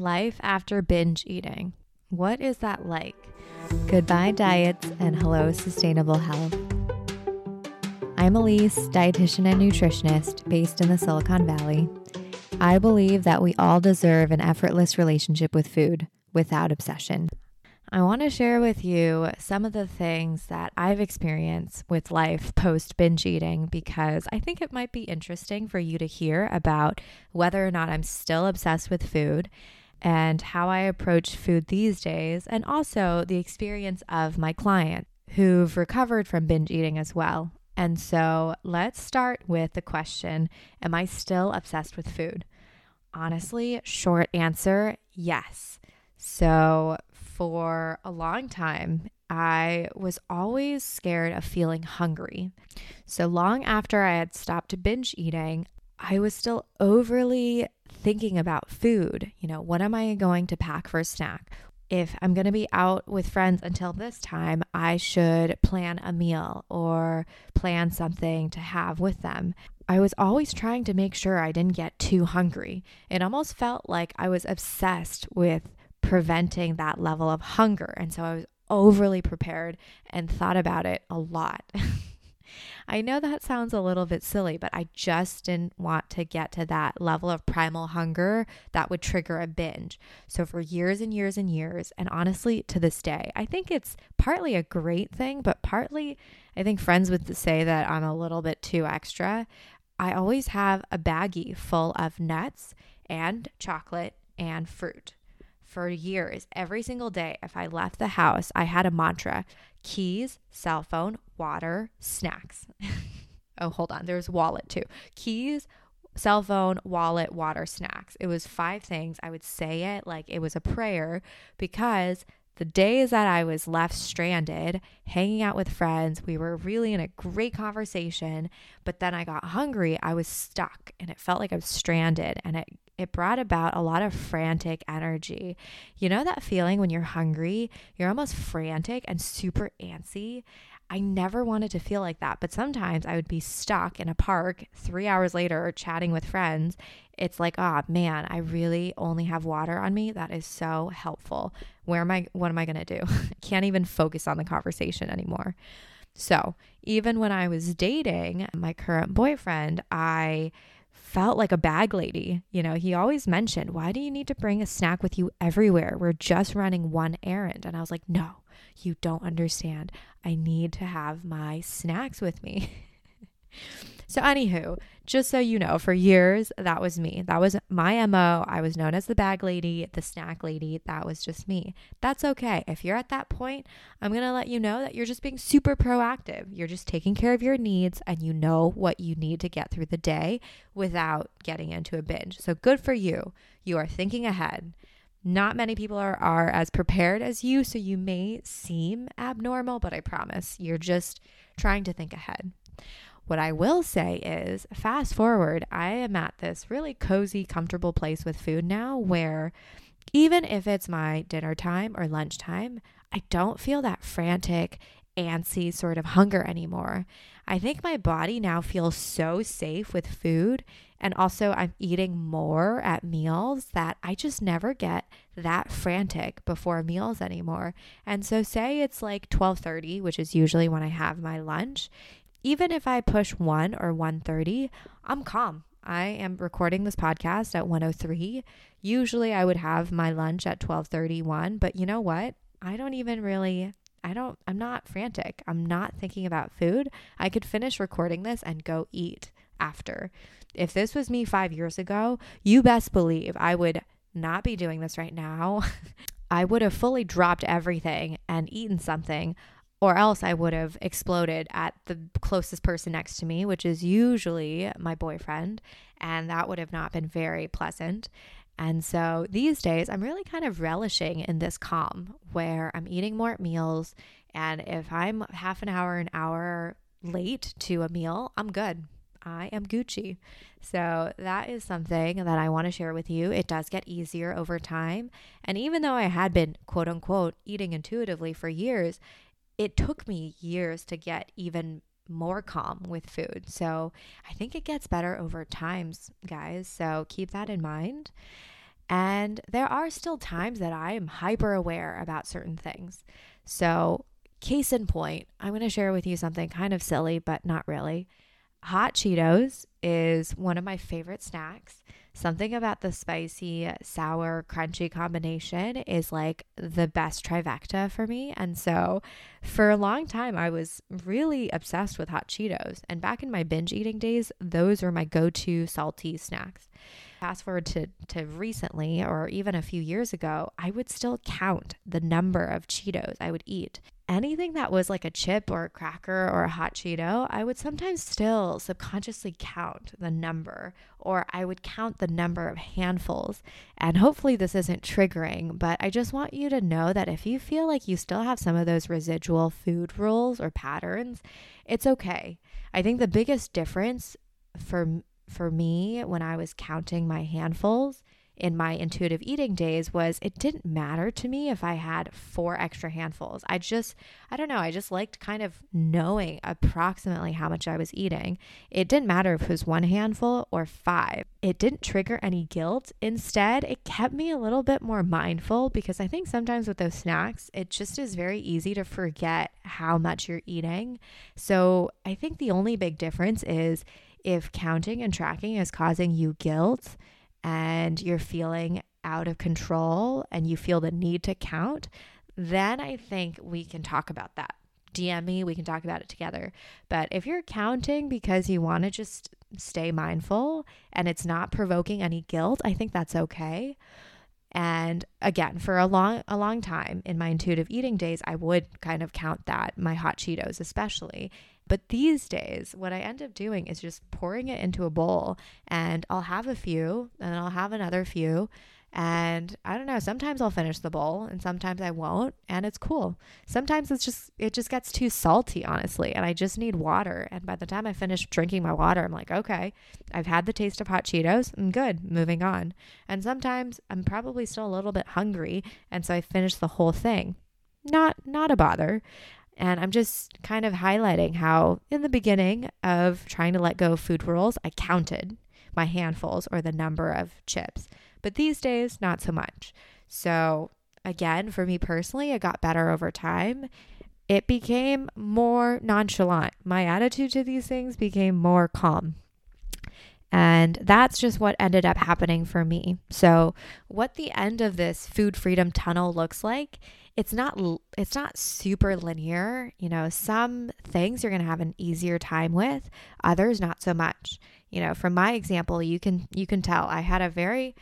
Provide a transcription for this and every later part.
Life after binge eating. What is that like? Goodbye, diets, and hello, sustainable health. I'm Elise, dietitian and nutritionist based in the Silicon Valley. I believe that we all deserve an effortless relationship with food without obsession. I want to share with you some of the things that I've experienced with life post binge eating because I think it might be interesting for you to hear about whether or not I'm still obsessed with food and how I approach food these days, and also the experience of my client who've recovered from binge eating as well. And so let's start with the question Am I still obsessed with food? Honestly, short answer yes. So, for a long time, I was always scared of feeling hungry. So long after I had stopped binge eating, I was still overly thinking about food. You know, what am I going to pack for a snack? If I'm going to be out with friends until this time, I should plan a meal or plan something to have with them. I was always trying to make sure I didn't get too hungry. It almost felt like I was obsessed with preventing that level of hunger. And so I was overly prepared and thought about it a lot. I know that sounds a little bit silly, but I just didn't want to get to that level of primal hunger that would trigger a binge. So, for years and years and years, and honestly, to this day, I think it's partly a great thing, but partly I think friends would say that I'm a little bit too extra. I always have a baggie full of nuts and chocolate and fruit for years, every single day, if I left the house, I had a mantra keys, cell phone, water, snacks. oh, hold on. There's wallet too. Keys, cell phone, wallet, water, snacks. It was five things. I would say it like it was a prayer because the days that I was left stranded, hanging out with friends, we were really in a great conversation, but then I got hungry, I was stuck and it felt like I was stranded and it it brought about a lot of frantic energy. You know that feeling when you're hungry, you're almost frantic and super antsy? I never wanted to feel like that, but sometimes I would be stuck in a park three hours later chatting with friends. It's like, oh man, I really only have water on me. That is so helpful. Where am I? What am I going to do? I can't even focus on the conversation anymore. So, even when I was dating my current boyfriend, I felt like a bag lady. You know, he always mentioned, Why do you need to bring a snack with you everywhere? We're just running one errand. And I was like, No, you don't understand. I need to have my snacks with me. So, anywho, just so you know, for years, that was me. That was my MO. I was known as the bag lady, the snack lady. That was just me. That's okay. If you're at that point, I'm going to let you know that you're just being super proactive. You're just taking care of your needs and you know what you need to get through the day without getting into a binge. So, good for you. You are thinking ahead. Not many people are, are as prepared as you, so you may seem abnormal, but I promise you're just trying to think ahead. What I will say is, fast forward, I am at this really cozy, comfortable place with food now where even if it's my dinner time or lunchtime, I don't feel that frantic, antsy sort of hunger anymore. I think my body now feels so safe with food and also I'm eating more at meals that I just never get that frantic before meals anymore. And so say it's like 12:30, which is usually when I have my lunch, even if I push 1 or 130, I'm calm. I am recording this podcast at 103. Usually I would have my lunch at 12:31, but you know what? I don't even really I don't I'm not frantic. I'm not thinking about food. I could finish recording this and go eat after. If this was me 5 years ago, you best believe I would not be doing this right now. I would have fully dropped everything and eaten something or else I would have exploded at the closest person next to me, which is usually my boyfriend, and that would have not been very pleasant. And so these days, I'm really kind of relishing in this calm where I'm eating more meals. And if I'm half an hour, an hour late to a meal, I'm good. I am Gucci. So that is something that I want to share with you. It does get easier over time. And even though I had been quote unquote eating intuitively for years, it took me years to get even more calm with food. So I think it gets better over times, guys. So keep that in mind. And there are still times that I am hyper aware about certain things. So, case in point, I'm going to share with you something kind of silly, but not really. Hot Cheetos is one of my favorite snacks. Something about the spicy, sour, crunchy combination is like the best trifecta for me. And so, for a long time, I was really obsessed with hot Cheetos. And back in my binge eating days, those were my go to salty snacks. Fast forward to, to recently, or even a few years ago, I would still count the number of Cheetos I would eat. Anything that was like a chip or a cracker or a hot Cheeto, I would sometimes still subconsciously count the number, or I would count the number of handfuls. And hopefully, this isn't triggering, but I just want you to know that if you feel like you still have some of those residual food rules or patterns, it's okay. I think the biggest difference for for me when I was counting my handfuls in my intuitive eating days was it didn't matter to me if I had four extra handfuls. I just, I don't know, I just liked kind of knowing approximately how much I was eating. It didn't matter if it was one handful or five. It didn't trigger any guilt. Instead, it kept me a little bit more mindful because I think sometimes with those snacks, it just is very easy to forget how much you're eating. So I think the only big difference is if counting and tracking is causing you guilt and you're feeling out of control and you feel the need to count, then I think we can talk about that. DM me, we can talk about it together. But if you're counting because you want to just stay mindful and it's not provoking any guilt, I think that's okay. And again, for a long a long time in my intuitive eating days, I would kind of count that, my hot Cheetos especially. But these days, what I end up doing is just pouring it into a bowl and I'll have a few and I'll have another few. And I don't know, sometimes I'll finish the bowl and sometimes I won't, and it's cool. Sometimes it's just it just gets too salty, honestly, and I just need water. And by the time I finish drinking my water, I'm like, okay, I've had the taste of hot Cheetos. I'm good, moving on. And sometimes I'm probably still a little bit hungry, and so I finish the whole thing. Not not a bother. And I'm just kind of highlighting how, in the beginning of trying to let go of food rules, I counted my handfuls or the number of chips. But these days, not so much. So, again, for me personally, it got better over time. It became more nonchalant. My attitude to these things became more calm. And that's just what ended up happening for me. So, what the end of this food freedom tunnel looks like, it's not it's not super linear. You know, some things you're going to have an easier time with, others not so much. You know, from my example, you can you can tell I had a very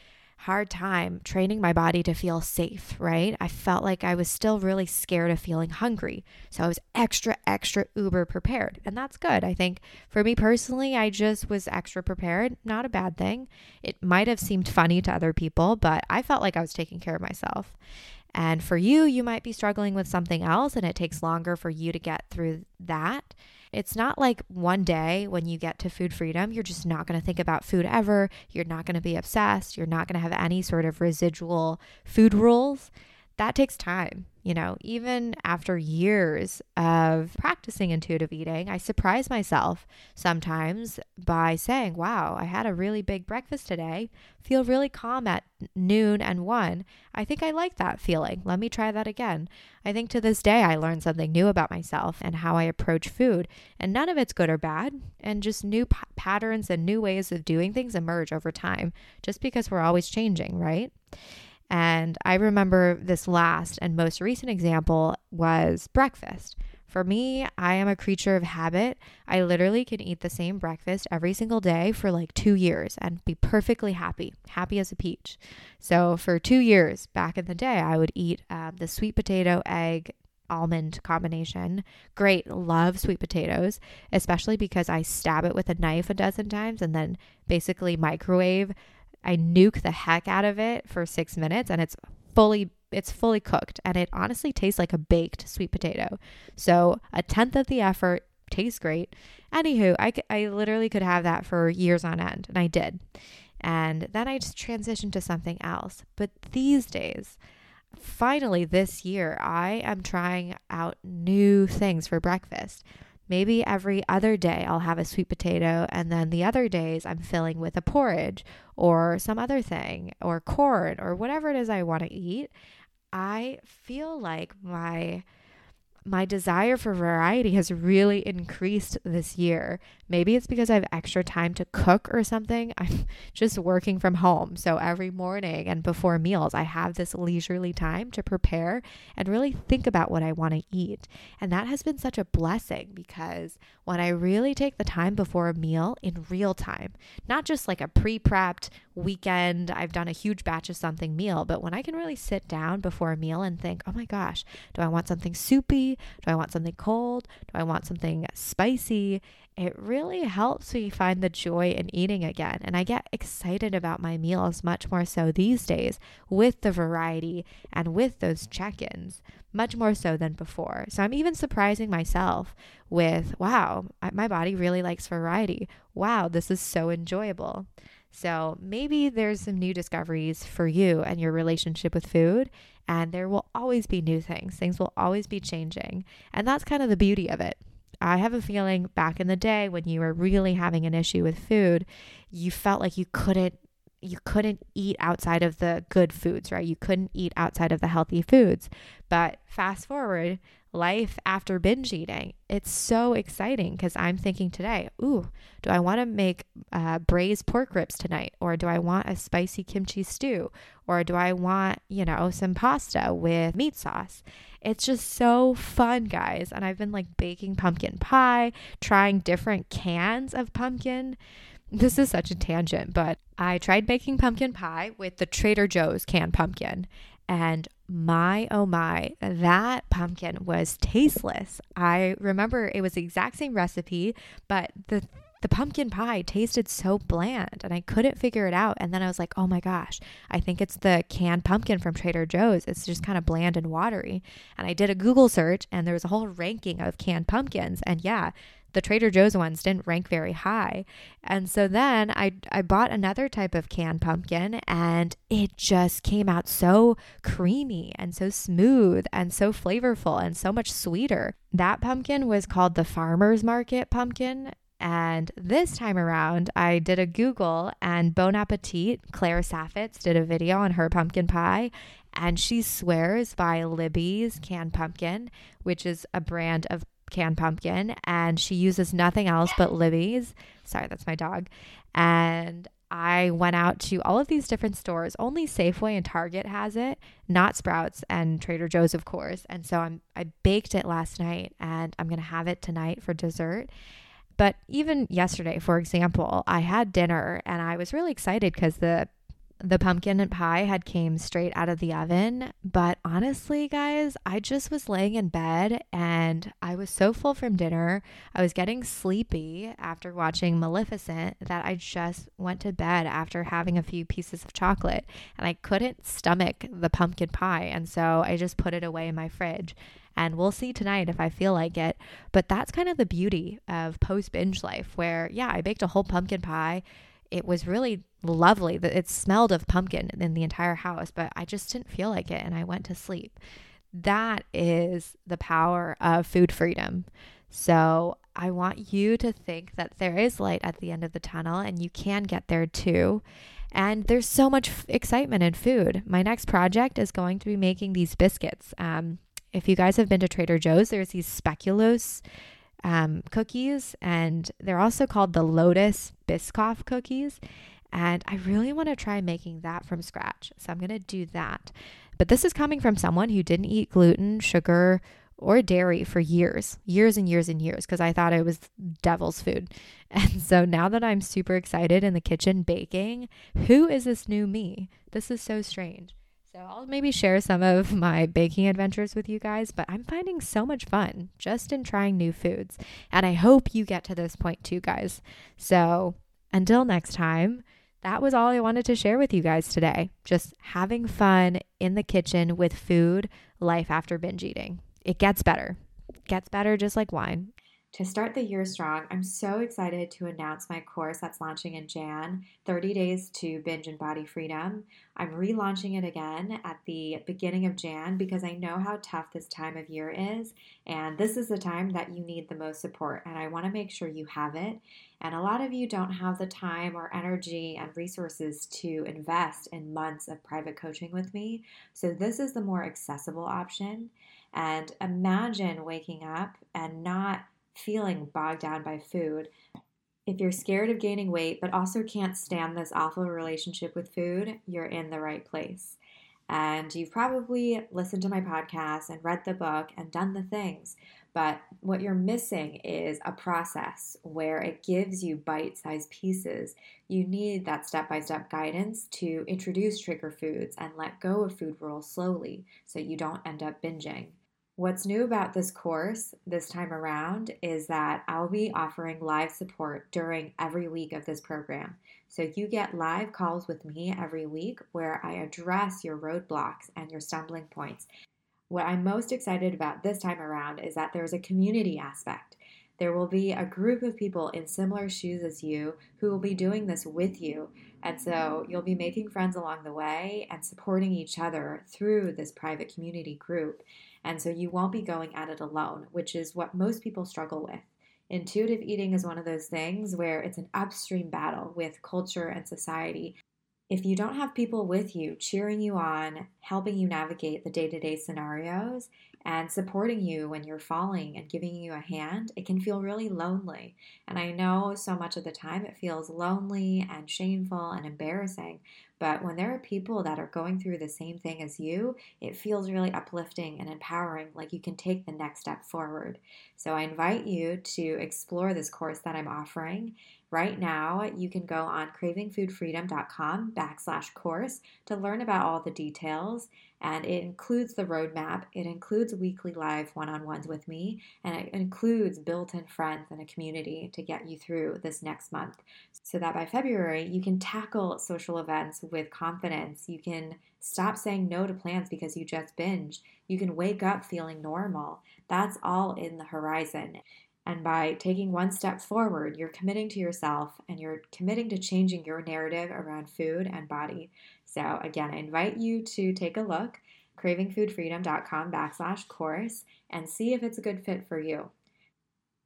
hard time training my body to feel safe, right? I felt like I was still really scared of feeling hungry. So I was extra, extra uber prepared. And that's good. I think for me personally, I just was extra prepared. Not a bad thing. It might have seemed funny to other people, but I felt like I was taking care of myself. And for you, you might be struggling with something else and it takes longer for you to get through that. It's not like one day when you get to food freedom, you're just not going to think about food ever. You're not going to be obsessed. You're not going to have any sort of residual food rules. That takes time. You know, even after years of practicing intuitive eating, I surprise myself sometimes by saying, wow, I had a really big breakfast today, feel really calm at noon and one. I think I like that feeling. Let me try that again. I think to this day, I learned something new about myself and how I approach food. And none of it's good or bad. And just new p- patterns and new ways of doing things emerge over time, just because we're always changing, right? And I remember this last and most recent example was breakfast. For me, I am a creature of habit. I literally can eat the same breakfast every single day for like two years and be perfectly happy, happy as a peach. So, for two years back in the day, I would eat um, the sweet potato, egg, almond combination. Great, love sweet potatoes, especially because I stab it with a knife a dozen times and then basically microwave I nuke the heck out of it for six minutes and it's fully it's fully cooked and it honestly tastes like a baked sweet potato. So a tenth of the effort tastes great. Anywho, I, I literally could have that for years on end and I did. And then I just transitioned to something else. But these days, finally this year, I am trying out new things for breakfast. Maybe every other day I'll have a sweet potato, and then the other days I'm filling with a porridge or some other thing or corn or whatever it is I want to eat. I feel like my my desire for variety has really increased this year. Maybe it's because I have extra time to cook or something. I'm just working from home. So every morning and before meals, I have this leisurely time to prepare and really think about what I want to eat. And that has been such a blessing because when I really take the time before a meal in real time, not just like a pre prepped weekend, I've done a huge batch of something meal, but when I can really sit down before a meal and think, oh my gosh, do I want something soupy? Do I want something cold? Do I want something spicy? It really helps me find the joy in eating again. And I get excited about my meals much more so these days with the variety and with those check ins, much more so than before. So I'm even surprising myself with, wow, my body really likes variety. Wow, this is so enjoyable. So maybe there's some new discoveries for you and your relationship with food, and there will always be new things. Things will always be changing. And that's kind of the beauty of it. I have a feeling back in the day when you were really having an issue with food, you felt like you couldn't you couldn't eat outside of the good foods, right? You couldn't eat outside of the healthy foods. But fast forward, life after binge eating, it's so exciting because I'm thinking today, ooh, do I want to make uh, braised pork ribs tonight? Or do I want a spicy kimchi stew? Or do I want, you know, some pasta with meat sauce? It's just so fun, guys. And I've been like baking pumpkin pie, trying different cans of pumpkin this is such a tangent, but I tried baking pumpkin pie with the Trader Joe's canned pumpkin. And my oh my, that pumpkin was tasteless. I remember it was the exact same recipe, but the the pumpkin pie tasted so bland and I couldn't figure it out. And then I was like, oh my gosh, I think it's the canned pumpkin from Trader Joe's. It's just kind of bland and watery. And I did a Google search and there was a whole ranking of canned pumpkins. And yeah, the Trader Joe's ones didn't rank very high. And so then I, I bought another type of canned pumpkin and it just came out so creamy and so smooth and so flavorful and so much sweeter. That pumpkin was called the Farmer's Market pumpkin. And this time around, I did a Google and Bon Appetit, Claire Saffitz, did a video on her pumpkin pie. And she swears by Libby's canned pumpkin, which is a brand of canned pumpkin and she uses nothing else but Libby's. Sorry, that's my dog. And I went out to all of these different stores. Only Safeway and Target has it, not Sprouts and Trader Joe's, of course. And so I'm I baked it last night and I'm gonna have it tonight for dessert. But even yesterday, for example, I had dinner and I was really excited because the the pumpkin pie had came straight out of the oven. But honestly guys i just was laying in bed and i was so full from dinner. I was getting sleepy after watching maleficent that i just went to bed after having a few pieces of chocolate. And i couldn't stomach the pumpkin pie. And so i just put it away in my fridge and we'll see tonight if I feel like it. But that's kind of the beauty of post binge life, where, yeah, I baked a whole pumpkin pie it was really lovely. It smelled of pumpkin in the entire house, but I just didn't feel like it and I went to sleep. That is the power of food freedom. So I want you to think that there is light at the end of the tunnel and you can get there too. And there's so much f- excitement in food. My next project is going to be making these biscuits. Um, if you guys have been to Trader Joe's, there's these speculoos um, cookies, and they're also called the Lotus Biscoff cookies. And I really want to try making that from scratch. So I'm going to do that. But this is coming from someone who didn't eat gluten, sugar, or dairy for years, years and years and years, because I thought it was devil's food. And so now that I'm super excited in the kitchen baking, who is this new me? This is so strange. So I'll maybe share some of my baking adventures with you guys, but I'm finding so much fun just in trying new foods. And I hope you get to this point too, guys. So until next time, that was all I wanted to share with you guys today. Just having fun in the kitchen with food, life after binge eating. It gets better. It gets better just like wine. To start the year strong, I'm so excited to announce my course that's launching in Jan 30 Days to Binge and Body Freedom. I'm relaunching it again at the beginning of Jan because I know how tough this time of year is. And this is the time that you need the most support. And I want to make sure you have it. And a lot of you don't have the time or energy and resources to invest in months of private coaching with me. So this is the more accessible option. And imagine waking up and not feeling bogged down by food. If you're scared of gaining weight but also can't stand this awful relationship with food, you're in the right place. And you've probably listened to my podcast and read the book and done the things. But what you're missing is a process where it gives you bite sized pieces. You need that step by step guidance to introduce trigger foods and let go of food rules slowly so you don't end up binging. What's new about this course this time around is that I'll be offering live support during every week of this program. So you get live calls with me every week where I address your roadblocks and your stumbling points. What I'm most excited about this time around is that there's a community aspect. There will be a group of people in similar shoes as you who will be doing this with you. And so you'll be making friends along the way and supporting each other through this private community group. And so you won't be going at it alone, which is what most people struggle with. Intuitive eating is one of those things where it's an upstream battle with culture and society. If you don't have people with you cheering you on, helping you navigate the day to day scenarios, and supporting you when you're falling and giving you a hand, it can feel really lonely. And I know so much of the time it feels lonely and shameful and embarrassing. But when there are people that are going through the same thing as you, it feels really uplifting and empowering, like you can take the next step forward. So I invite you to explore this course that I'm offering. Right now, you can go on cravingfoodfreedom.com backslash course to learn about all the details and it includes the roadmap. It includes weekly live one on ones with me, and it includes built in friends and a community to get you through this next month so that by February you can tackle social events with confidence. You can stop saying no to plans because you just binge. You can wake up feeling normal. That's all in the horizon. And by taking one step forward, you're committing to yourself and you're committing to changing your narrative around food and body. So, again, I invite you to take a look, cravingfoodfreedom.com backslash course, and see if it's a good fit for you.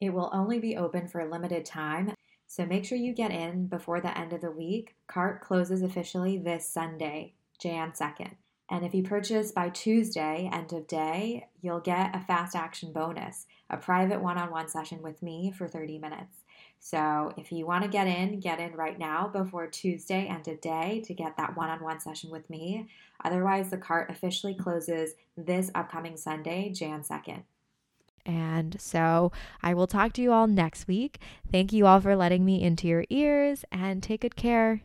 It will only be open for a limited time, so make sure you get in before the end of the week. Cart closes officially this Sunday, Jan 2nd. And if you purchase by Tuesday, end of day, you'll get a fast action bonus, a private one on one session with me for 30 minutes. So if you want to get in, get in right now before Tuesday, end of day, to get that one on one session with me. Otherwise, the cart officially closes this upcoming Sunday, Jan 2nd. And so I will talk to you all next week. Thank you all for letting me into your ears and take good care.